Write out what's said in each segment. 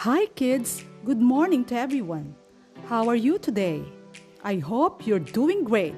Hi, kids. Good morning to everyone. How are you today? I hope you're doing great.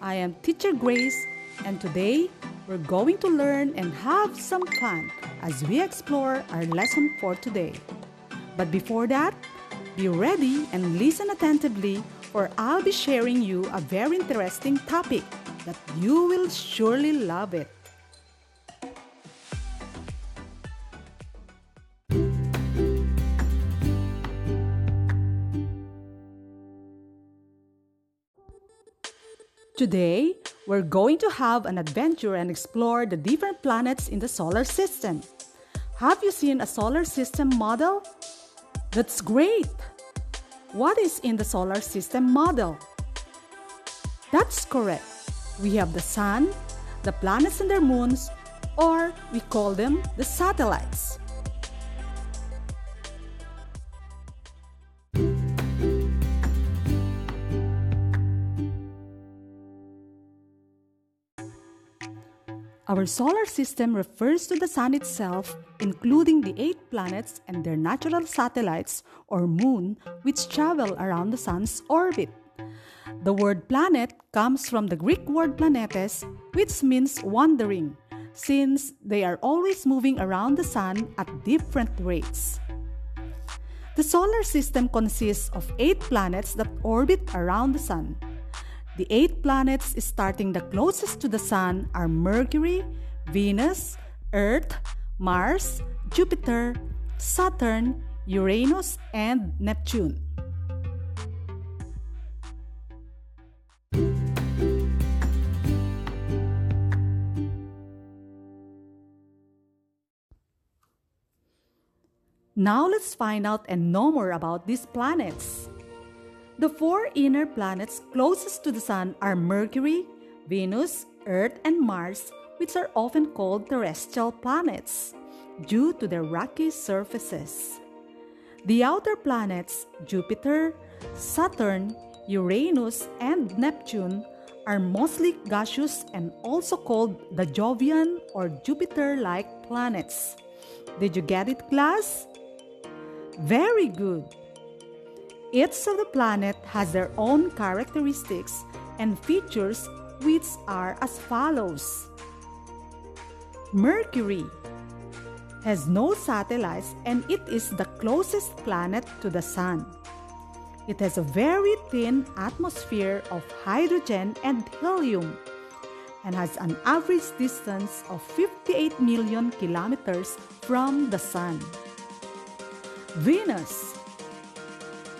I am Teacher Grace, and today we're going to learn and have some fun as we explore our lesson for today. But before that, be ready and listen attentively, for I'll be sharing you a very interesting topic that you will surely love it. Today, we're going to have an adventure and explore the different planets in the solar system. Have you seen a solar system model? That's great! What is in the solar system model? That's correct. We have the sun, the planets and their moons, or we call them the satellites. Our solar system refers to the Sun itself, including the eight planets and their natural satellites or moon, which travel around the Sun's orbit. The word planet comes from the Greek word planetes, which means wandering, since they are always moving around the Sun at different rates. The solar system consists of eight planets that orbit around the Sun. The eight planets starting the closest to the Sun are Mercury, Venus, Earth, Mars, Jupiter, Saturn, Uranus, and Neptune. Now let's find out and know more about these planets. The four inner planets closest to the Sun are Mercury, Venus, Earth, and Mars, which are often called terrestrial planets due to their rocky surfaces. The outer planets, Jupiter, Saturn, Uranus, and Neptune, are mostly gaseous and also called the Jovian or Jupiter like planets. Did you get it, class? Very good! Each of the planet has their own characteristics and features which are as follows. Mercury has no satellites and it is the closest planet to the Sun. It has a very thin atmosphere of hydrogen and helium and has an average distance of 58 million kilometers from the Sun. Venus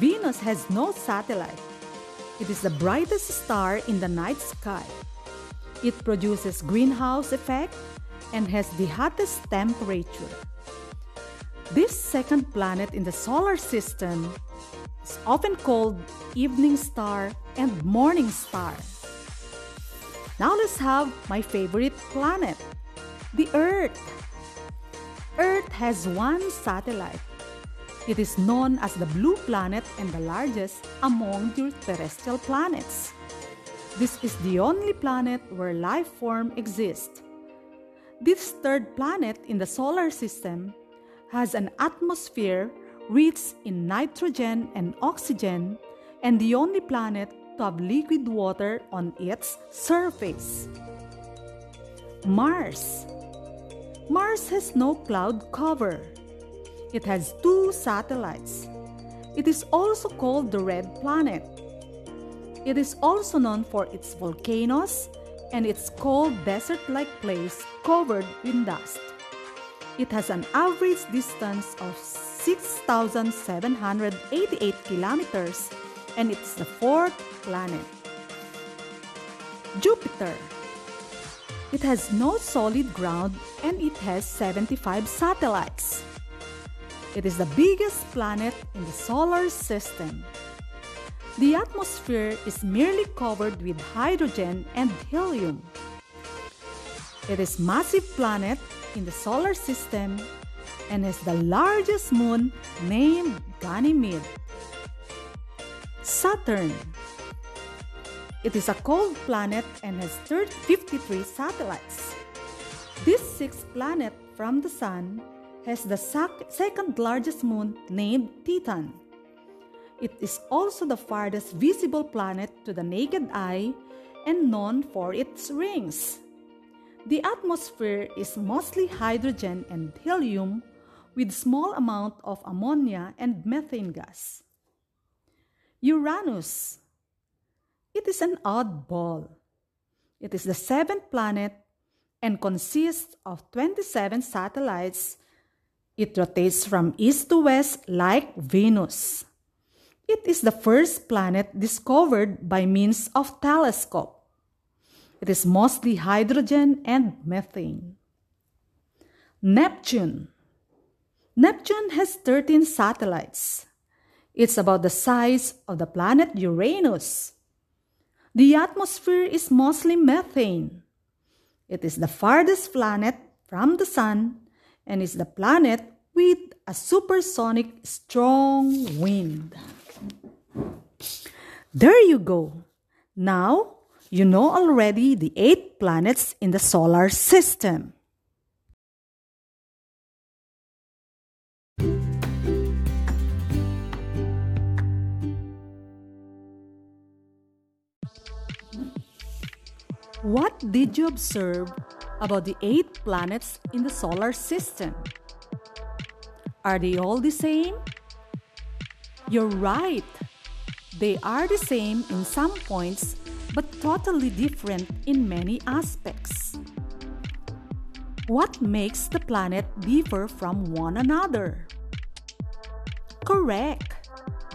Venus has no satellite. It is the brightest star in the night sky. It produces greenhouse effect and has the hottest temperature. This second planet in the solar system is often called evening star and morning star. Now let's have my favorite planet, the Earth. Earth has one satellite it is known as the blue planet and the largest among the terrestrial planets. This is the only planet where life form exists. This third planet in the solar system has an atmosphere rich in nitrogen and oxygen and the only planet to have liquid water on its surface. Mars Mars has no cloud cover. It has two satellites. It is also called the Red Planet. It is also known for its volcanoes and its cold desert like place covered in dust. It has an average distance of 6,788 kilometers and it's the fourth planet. Jupiter. It has no solid ground and it has 75 satellites. It is the biggest planet in the solar system. The atmosphere is merely covered with hydrogen and helium. It is massive planet in the solar system and has the largest moon named Ganymede. Saturn. It is a cold planet and has 53 satellites. This sixth planet from the Sun has the second largest moon named Titan. It is also the farthest visible planet to the naked eye and known for its rings. The atmosphere is mostly hydrogen and helium with small amount of ammonia and methane gas. Uranus. It is an odd ball. It is the seventh planet and consists of 27 satellites. It rotates from east to west like Venus. It is the first planet discovered by means of telescope. It is mostly hydrogen and methane. Neptune. Neptune has 13 satellites. It's about the size of the planet Uranus. The atmosphere is mostly methane. It is the farthest planet from the Sun and is the planet with a supersonic strong wind. There you go. Now you know already the eight planets in the solar system. What did you observe about the eight planets in the solar system? Are they all the same? You're right. They are the same in some points, but totally different in many aspects. What makes the planet differ from one another? Correct.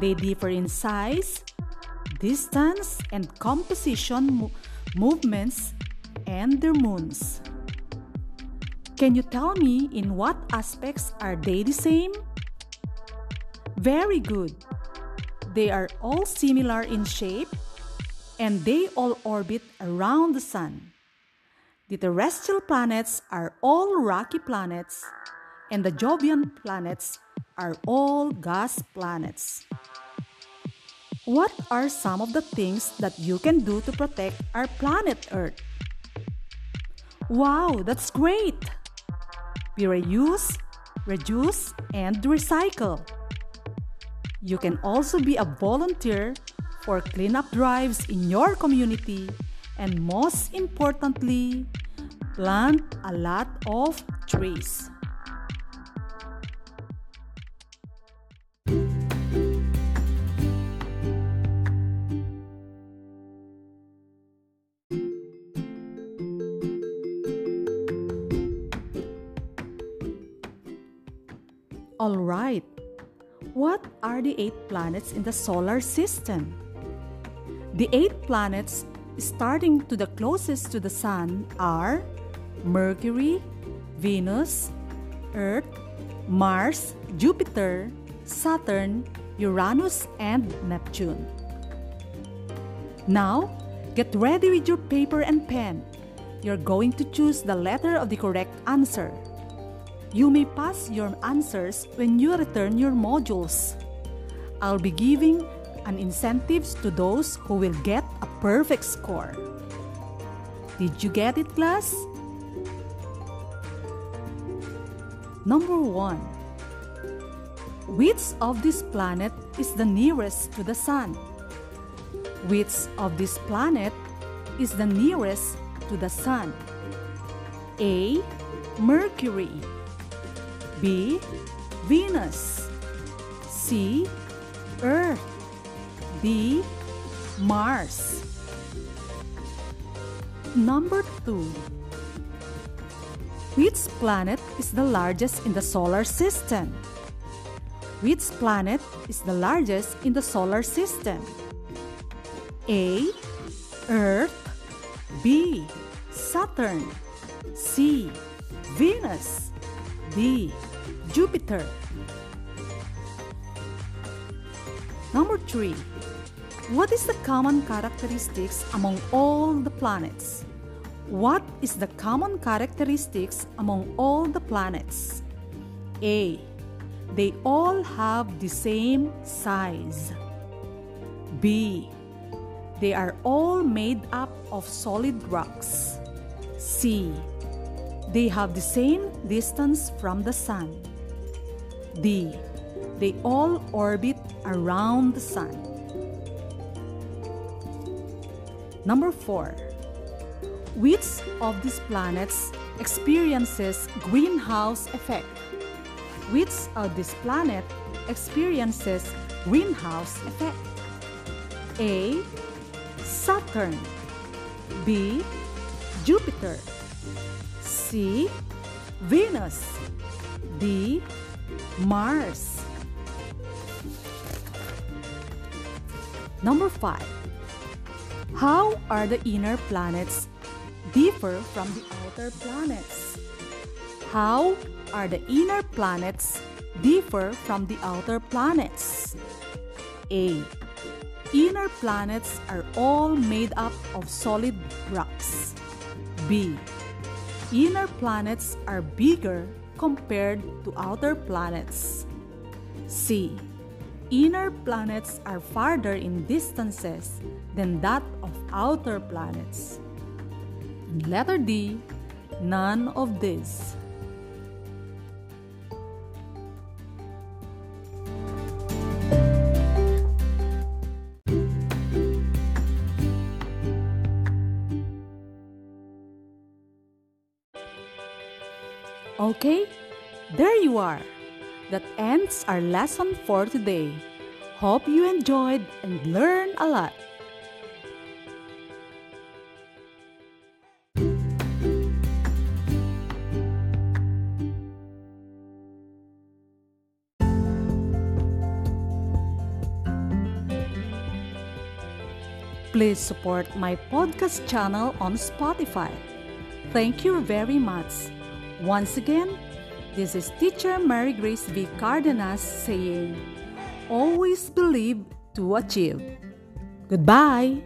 They differ in size, distance, and composition movements, and their moons. Can you tell me in what aspects are they the same? Very good. They are all similar in shape and they all orbit around the Sun. The terrestrial planets are all rocky planets and the Jovian planets are all gas planets. What are some of the things that you can do to protect our planet Earth? Wow, that's great! We reuse, reduce, and recycle. You can also be a volunteer for cleanup drives in your community and most importantly, plant a lot of trees. All right. What are the eight planets in the solar system? The eight planets starting to the closest to the Sun are Mercury, Venus, Earth, Mars, Jupiter, Saturn, Uranus, and Neptune. Now, get ready with your paper and pen. You're going to choose the letter of the correct answer. You may pass your answers when you return your modules. I'll be giving an incentives to those who will get a perfect score. Did you get it, class? Number 1. Which of this planet is the nearest to the Sun? Which of this planet is the nearest to the Sun? A. Mercury B. Venus C. Earth D. Mars Number 2 Which planet is the largest in the solar system? Which planet is the largest in the solar system? A. Earth B. Saturn C. Venus D. Jupiter. Number 3. What is the common characteristics among all the planets? What is the common characteristics among all the planets? A. They all have the same size. B. They are all made up of solid rocks. C. They have the same distance from the sun. D. They all orbit around the sun. Number 4. Which of these planets experiences greenhouse effect? Which of these planets experiences greenhouse effect? A. Saturn B. Jupiter C. Venus D. Mars Number 5. How are the inner planets differ from the outer planets? How are the inner planets differ from the outer planets? A. Inner planets are all made up of solid rocks. B. Inner planets are bigger compared to outer planets. C. Inner planets are farther in distances than that of outer planets. And letter D, none of this. Okay, there you are. That ends our lesson for today. Hope you enjoyed and learned a lot. Please support my podcast channel on Spotify. Thank you very much. Once again, this is teacher Mary Grace V. Cardenas saying, Always believe to achieve. Goodbye.